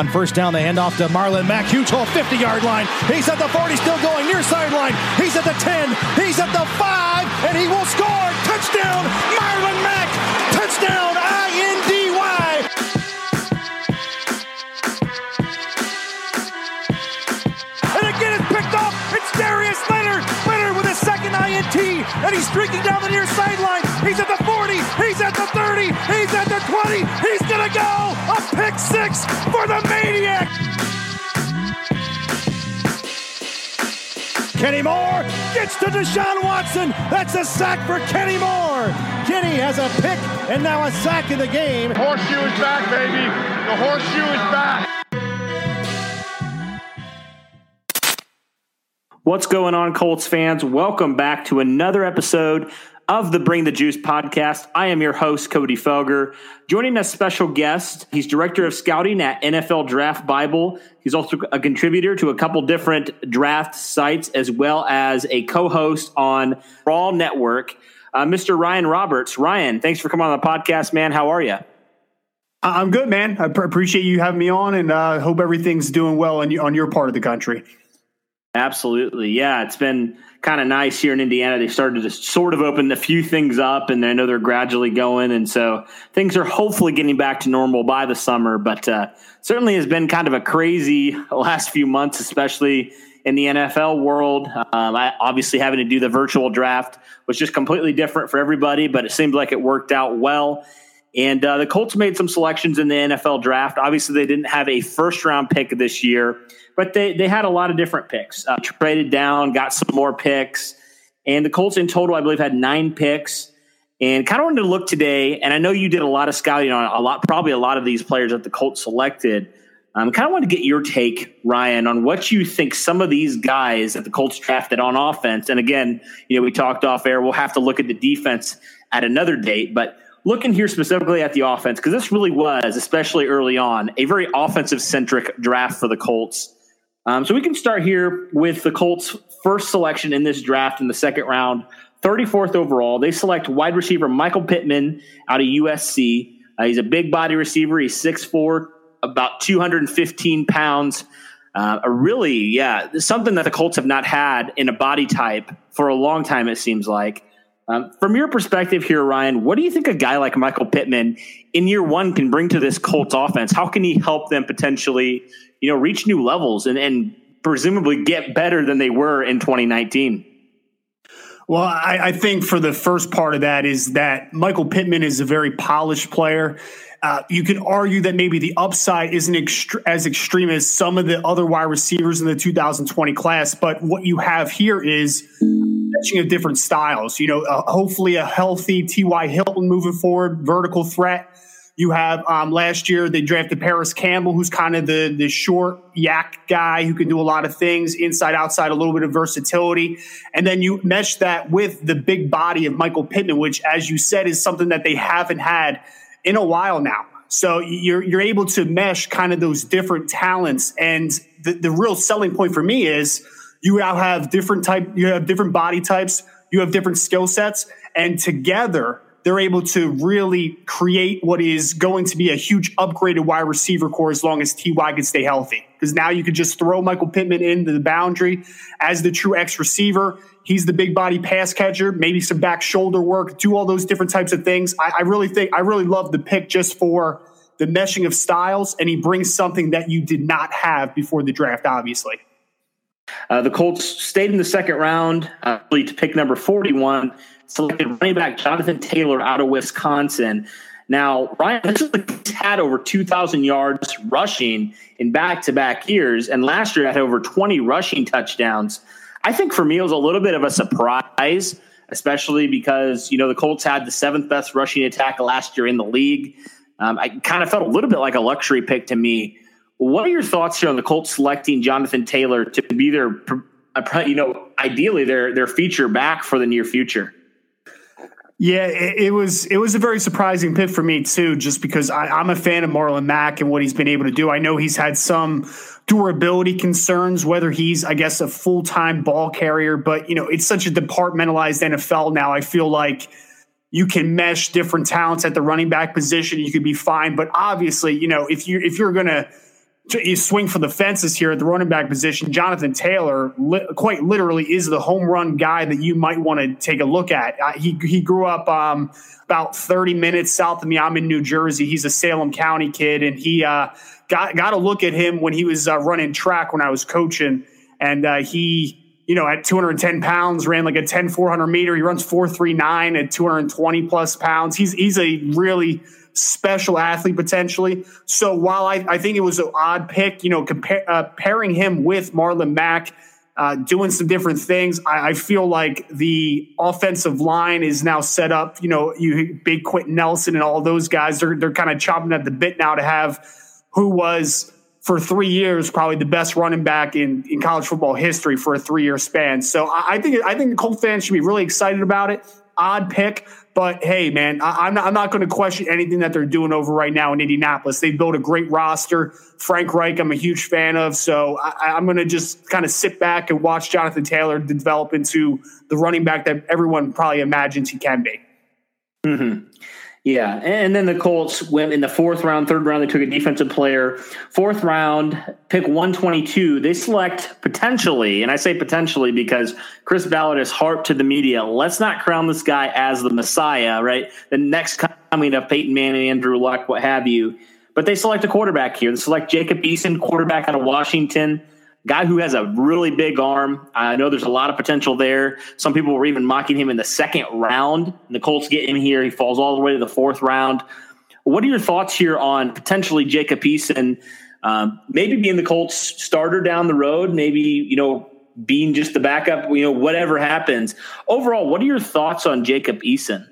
On first down, they hand off to Marlon Mack. Huge hole, 50 yard line. He's at the 40, still going near sideline. He's at the 10. He's at the 5, and he will score. Touchdown, Marlon Mack. Touchdown, I N D Y. And again, it's picked off. It's Darius Leonard. Leonard with his second INT, and he's streaking down the near sideline. He's at the 40. He's at the 30. He's at the 20. He's going to go. A pick six for the Maniac. Kenny Moore gets to Deshaun Watson. That's a sack for Kenny Moore. Kenny has a pick and now a sack in the game. Horseshoe is back, baby. The horseshoe is back. What's going on, Colts fans? Welcome back to another episode of the Bring the Juice podcast. I am your host, Cody Felger. Joining us, special guest, he's director of scouting at NFL Draft Bible. He's also a contributor to a couple different draft sites, as well as a co host on Raw Network, uh, Mr. Ryan Roberts. Ryan, thanks for coming on the podcast, man. How are you? I'm good, man. I pr- appreciate you having me on, and uh, hope everything's doing well on, on your part of the country. Absolutely. Yeah, it's been kind of nice here in Indiana. They started to sort of open a few things up, and I know they're gradually going. And so things are hopefully getting back to normal by the summer. But uh, certainly has been kind of a crazy last few months, especially in the NFL world. Um, I, obviously, having to do the virtual draft was just completely different for everybody, but it seemed like it worked out well. And uh, the Colts made some selections in the NFL draft. Obviously, they didn't have a first round pick this year, but they, they had a lot of different picks. Uh, traded down, got some more picks. And the Colts in total, I believe, had nine picks. And kind of wanted to look today, and I know you did a lot of scouting on a lot, probably a lot of these players that the Colts selected. Um, kind of want to get your take, Ryan, on what you think some of these guys that the Colts drafted on offense. And again, you know, we talked off air. We'll have to look at the defense at another date, but looking here specifically at the offense, because this really was, especially early on, a very offensive centric draft for the Colts. Um, so we can start here with the Colts' first selection in this draft in the second round, 34th overall. They select wide receiver Michael Pittman out of USC. Uh, he's a big body receiver. He's 6'4, about 215 pounds. Uh, a really, yeah, something that the Colts have not had in a body type for a long time, it seems like. Um, from your perspective here, Ryan, what do you think a guy like Michael Pittman in year one can bring to this Colts offense? How can he help them potentially, you know, reach new levels and, and presumably get better than they were in 2019? Well, I, I, think for the first part of that is that Michael Pittman is a very polished player. Uh, you can argue that maybe the upside isn't ext- as extreme as some of the other wide receivers in the 2020 class, but what you have here is matching of different styles. You know, uh, hopefully a healthy T.Y. Hilton moving forward, vertical threat. You have um, last year they drafted Parris Campbell, who's kind of the the short YAC guy who can do a lot of things inside, outside, a little bit of versatility, and then you mesh that with the big body of Michael Pittman, which, as you said, is something that they haven't had in a while now. So you're you're able to mesh kind of those different talents, and the, the real selling point for me is you now have different type, you have different body types, you have different skill sets, and together they're able to really create what is going to be a huge upgraded wide receiver corps as long as Ty can stay healthy. Because now you could just throw Michael Pittman into the boundary as the true X receiver. He's the big body pass catcher, maybe some back shoulder work, do all those different types of things. I, I really think I really love the pick just for the meshing of styles, and he brings something that you did not have before the draft, obviously. Uh, the Colts stayed in the second round uh, to pick number 41, selected running back Jonathan Taylor out of Wisconsin. Now, Ryan, had over 2,000 yards rushing in back to back years, and last year had over 20 rushing touchdowns. I think for me, it was a little bit of a surprise, especially because, you know, the Colts had the seventh best rushing attack last year in the league. Um, I kind of felt a little bit like a luxury pick to me. What are your thoughts here on the Colts selecting Jonathan Taylor to be their, you know, ideally their their feature back for the near future? Yeah, it, it, was it was a very surprising pick for me too, just because I, am a fan of Marlon Mack and what he's been able to do. I know he's had some durability concerns, whether he's I guess a full time ball carrier, but you know it's such a departmentalized NFL now. I feel like you can mesh different talents at the running back position, you could be fine. But obviously, you know if you if you're gonna you swing for the fences here at the running back position. Jonathan Taylor, li- quite literally, is the home run guy that you might want to take a look at. Uh, he he grew up um, about 30 minutes south of me. I'm in New Jersey. He's a Salem County kid, and he uh, got got a look at him when he was uh, running track when I was coaching, and uh, he. You know, at 210 pounds, ran like a 10 400 meter. He runs 439 at 220 plus pounds. He's he's a really special athlete potentially. So while I, I think it was an odd pick, you know, compare, uh, pairing him with Marlon Mack, uh, doing some different things, I, I, feel like the offensive line is now set up. You know, you big Quenton Nelson and all those guys, they're, they're kind of chopping at the bit now to have who was for three years probably the best running back in, in college football history for a three year span. So I, I think I think the Colt fans should be really excited about it. Odd pick, but hey, man, I, am not, I'm not going to question anything that they're doing over right now in Indianapolis. They've built a great roster. Frank Reich, I'm a huge fan of. So I, am going to just kind of sit back and watch Jonathan Taylor develop into the running back that everyone probably imagines he can be. Mm-hmm. Yeah, and then the Colts went in the fourth round, third round. They took a defensive player. Fourth round, pick one twenty two. They select potentially, and I say potentially because Chris Ballard has harped to the media. Let's not crown this guy as the Messiah, right? The next coming of Peyton Manning, Andrew Luck, what have you. But they select a quarterback here. They select Jacob Eason, quarterback out of Washington guy who has a really big arm. I know there's a lot of potential there. Some people were even mocking him in the second round. The Colts get him here. He falls all the way to the fourth round. What are your thoughts here on potentially Jacob Eason um, maybe being the Colts starter down the road, maybe, you know, being just the backup, you know, whatever happens. Overall, what are your thoughts on Jacob Eason?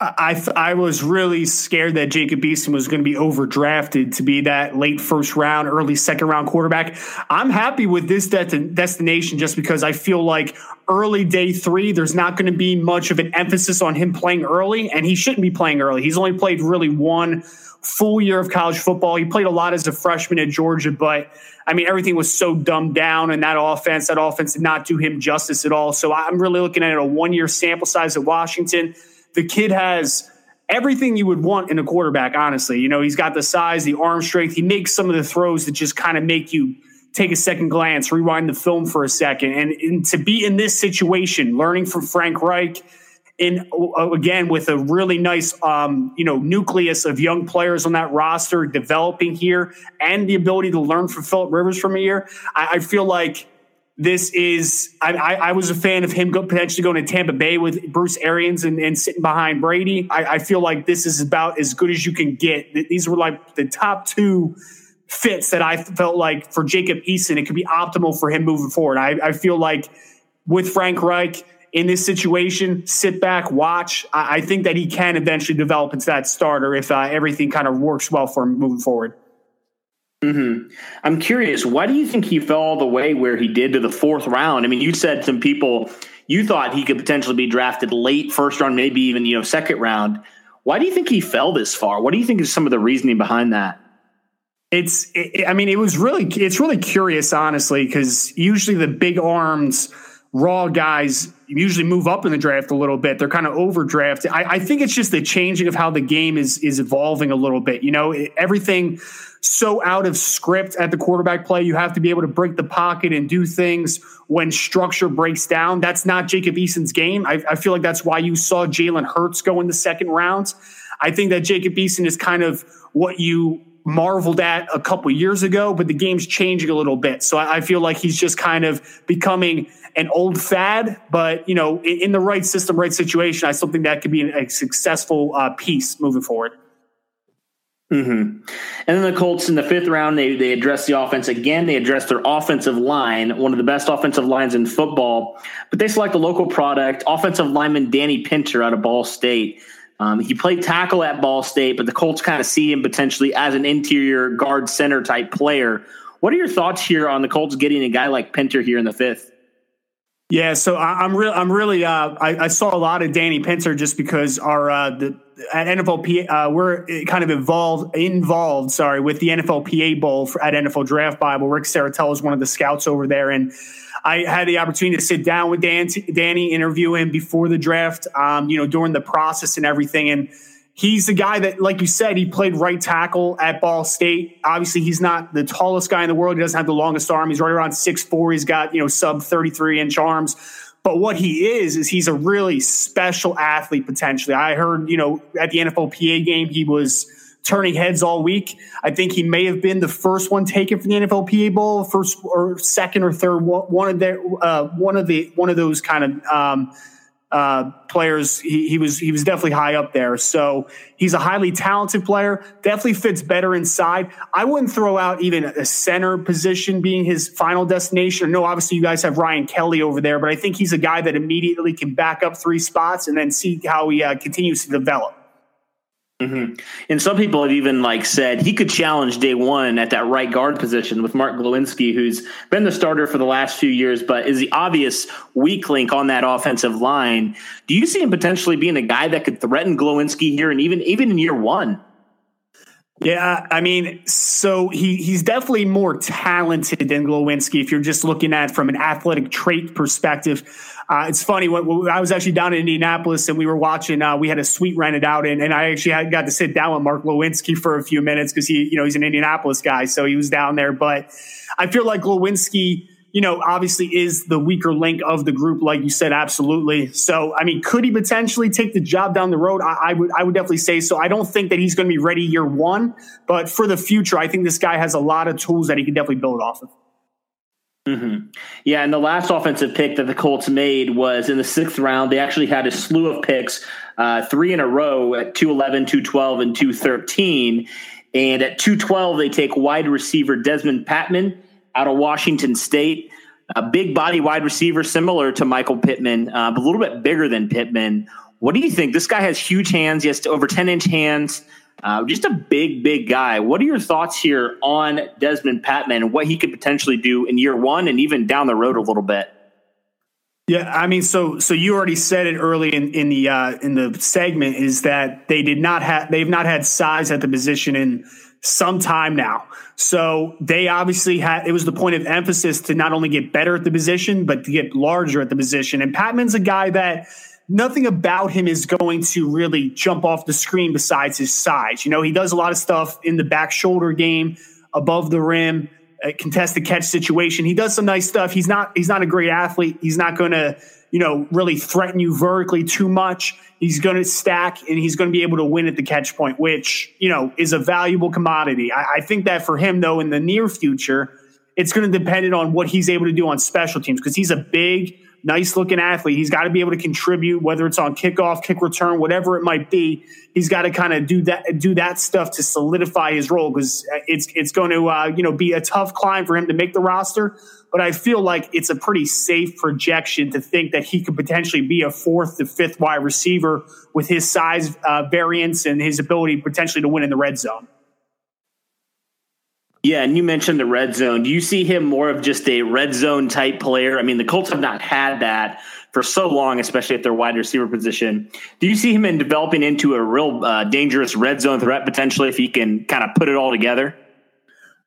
I I was really scared that Jacob Eason was going to be overdrafted to be that late first round, early second round quarterback. I'm happy with this de- destination just because I feel like early day three, there's not going to be much of an emphasis on him playing early, and he shouldn't be playing early. He's only played really one full year of college football. He played a lot as a freshman at Georgia, but I mean, everything was so dumbed down in that offense. That offense did not do him justice at all. So I'm really looking at a one year sample size at Washington the kid has everything you would want in a quarterback, honestly. You know, he's got the size, the arm strength. He makes some of the throws that just kind of make you take a second glance, rewind the film for a second. And, and to be in this situation, learning from Frank Reich, in uh, again with a really nice um, you know nucleus of young players on that roster developing here and the ability to learn from Philip Rivers from a year, I, I feel like this is I, I, I, was a fan of him go, potentially going to Tampa Bay with Bruce Arians and, and sitting behind Brady. I, I, feel like this is about as good as you can get. These were like the top two fits that I felt like for Jacob Eason, it could be optimal for him moving forward. I, I feel like with Frank Reich in this situation, sit back, watch. I, think that he can eventually develop into that starter if uh, everything kind of works well for him moving forward. Mm-hmm. I'm curious, why do you think he fell all the way where he did to the fourth round? I mean, you said some people you thought he could potentially be drafted late first round, maybe even you know second round. Why do you think he fell this far? What do you think is some of the reasoning behind that? It's, it, I mean, it was really, it's really curious, honestly, because usually the big arms, raw guys usually move up in the draft a little bit. They're kind of overdrafted. I, I think it's just the changing of how the game is is evolving a little bit. You know, everything so out of script at the quarterback play. You have to be able to break the pocket and do things when structure breaks down. That's not Jacob Eason's game. I, I feel like that's why you saw Jalen Hurts go in the second round. I think that Jacob Eason is kind of what you marveled at a couple years ago, but the game's changing a little bit. So I, I feel like he's just kind of becoming an old fad, but you know, in, in the right system, right situation, I still think that could be a successful uh, piece moving forward. Mm-hmm. And then the Colts in the fifth round, they they address the offense again. They address their offensive line, one of the best offensive lines in football. But they select a local product, offensive lineman Danny Pinter out of Ball State. Um, he played tackle at Ball State, but the Colts kind of see him potentially as an interior guard center type player. What are your thoughts here on the Colts getting a guy like Pinter here in the fifth? Yeah, so I, am real. I'm really. Uh, I, I, saw a lot of Danny Pinter just because our uh, the at NFLPA uh, we're kind of involved involved. Sorry, with the NFLPA Bowl for, at NFL Draft Bible. Rick Saratella is one of the scouts over there, and I had the opportunity to sit down with Dan, Danny, interview him before the draft. Um, you know, during the process and everything, and He's the guy that, like you said, he played right tackle at Ball State. Obviously, he's not the tallest guy in the world. He doesn't have the longest arm. He's right around six four. He's got, you know, sub 33 inch arms. But what he is, is he's a really special athlete potentially. I heard, you know, at the NFLPA game, he was turning heads all week. I think he may have been the first one taken from the NFLPA Bowl, first or second or third one of the uh, one of the one of those kind of um, uh, players. He, he, was he was definitely high up there. So he's a highly talented player. Definitely fits better inside. I wouldn't throw out even a center position being his final destination. No, obviously you guys have Ryan Kelly over there, but I think he's a guy that immediately can back up three spots and then see how he uh, continues to develop. Mm-hmm. And some people have even like said he could challenge day one at that right guard position with Mark Glowinski, who's been the starter for the last few years, but is the obvious weak link on that offensive line. Do you see him potentially being a guy that could threaten Glowinski here and even even in year one? Yeah, I mean, so he he's definitely more talented than Glowinski if you're just looking at from an athletic trait perspective. Uh, it's funny when, when, I was actually down in Indianapolis and we were watching. Uh, we had a suite rented out, and, and I actually had, got to sit down with Mark Glowinski for a few minutes because he, you know, he's an Indianapolis guy, so he was down there. But I feel like Glowinski, you know, obviously is the weaker link of the group, like you said, absolutely. So, I mean, could he potentially take the job down the road? I, I would, I would definitely say so. I don't think that he's going to be ready year one, but for the future, I think this guy has a lot of tools that he can definitely build off of. Mm-hmm. Yeah, and the last offensive pick that the Colts made was in the sixth round. They actually had a slew of picks, uh, three in a row at 211, 212, and 213. And at 212, they take wide receiver Desmond Patmon out of Washington State. A big body wide receiver, similar to Michael Pittman, uh, but a little bit bigger than Pittman. What do you think? This guy has huge hands. He has over 10 inch hands. Uh, just a big, big guy. What are your thoughts here on Desmond Patmon and what he could potentially do in year one and even down the road a little bit? Yeah, I mean, so so you already said it early in in the uh, in the segment is that they did not have they've not had size at the position in some time now. So they obviously had it was the point of emphasis to not only get better at the position but to get larger at the position. And Patmon's a guy that nothing about him is going to really jump off the screen besides his size. You know, he does a lot of stuff in the back shoulder game, above the rim, contested catch situation. He does some nice stuff. He's not he's not a great athlete. He's not going to, you know, really threaten you vertically too much. He's going to stack and he's going to be able to win at the catch point, which, you know, is a valuable commodity. I, I think that for him though in the near future, it's going to depend on what he's able to do on special teams because he's a big nice looking athlete. He's got to be able to contribute, whether it's on kickoff, kick return, whatever it might be. He's got to kind of do that, do that stuff to solidify his role because it's it's going to uh, you know be a tough climb for him to make the roster. But I feel like it's a pretty safe projection to think that he could potentially be a fourth to fifth wide receiver with his size uh, variance and his ability potentially to win in the red zone. Yeah, and you mentioned the red zone. Do you see him more of just a red zone type player? I mean, the Colts have not had that for so long, especially at their wide receiver position. Do you see him in developing into a real uh, dangerous red zone threat potentially if he can kind of put it all together?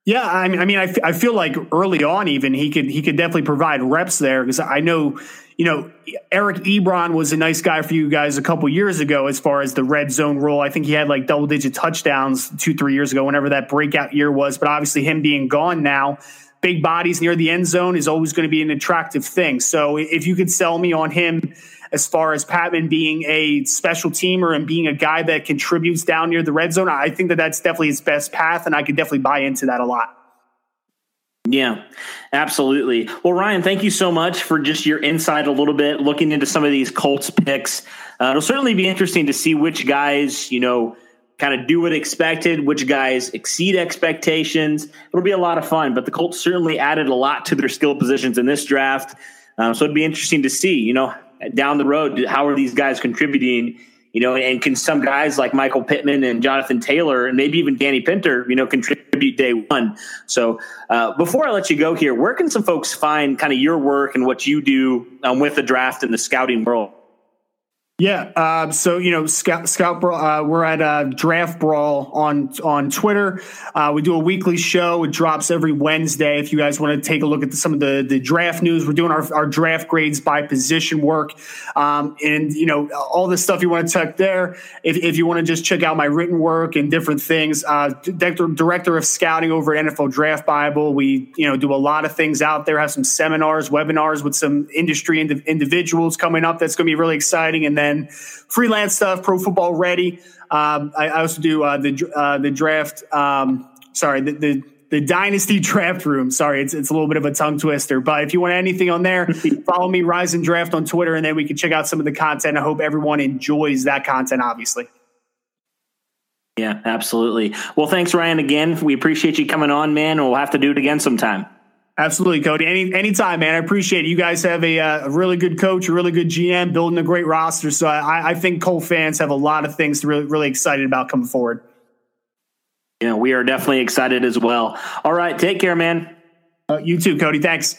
Yeah, I mean, I mean, I, f- I feel like early on, even he could he could definitely provide reps there because I know you know, Eric Ebron was a nice guy for you guys a couple years ago as far as the red zone role. I think he had like double digit touchdowns two, three years ago, whenever that breakout year was. But obviously, him being gone now, big bodies near the end zone is always going to be an attractive thing. So if you could sell me on him as far as Patmon being a special teamer and being a guy that contributes down near the red zone, I think that that's definitely his best path. And I could definitely buy into that a lot. Yeah, absolutely. Well, Ryan, thank you so much for just your insight a little bit, looking into some of these Colts picks. Uh, it'll certainly be interesting to see which guys, you know, kind of do what expected, which guys exceed expectations. It'll be a lot of fun, but the Colts certainly added a lot to their skill positions in this draft. Um, so it'd be interesting to see, you know, down the road, how are these guys contributing you know, and can some guys like Michael Pittman and Jonathan Taylor and maybe even Danny Pinter, you know, contribute day one. So uh, before I let you go here, where can some folks find kind of your work and what you do um, with the draft and the scouting world? Yeah. Uh, so you know, Scout, Scout uh, we're at uh, Draft Brawl on on Twitter. Uh, we do a weekly show. It drops every Wednesday. If you guys want to take a look at the, some of the the draft news, we're doing our, our draft grades by position work, um, and you know all the stuff you want to check there. If, if you want to just check out my written work and different things, uh, director, director of scouting over at NFL Draft Bible. We you know do a lot of things out there. Have some seminars, webinars with some industry ind- individuals coming up. That's going to be really exciting, and then then freelance stuff, Pro Football Ready. Um, I, I, also do uh, the uh, the draft. Um, sorry, the, the the Dynasty Draft Room. Sorry, it's, it's a little bit of a tongue twister. But if you want anything on there, follow me, Rise and Draft on Twitter, and then we can check out some of the content. I hope everyone enjoys that content, obviously. Yeah, absolutely. Well, thanks, Ryan, again. We appreciate you coming on, man. We'll have to do it again sometime. Absolutely, Cody. Any anytime, man. I appreciate it. You guys have a, uh, a really good coach, a really good GM, building a great roster. So I, I think Cole fans have a lot of things to really really excited about coming forward. Yeah, we are definitely excited as well. All right, take care, man. Uh, you too, Cody. Thanks.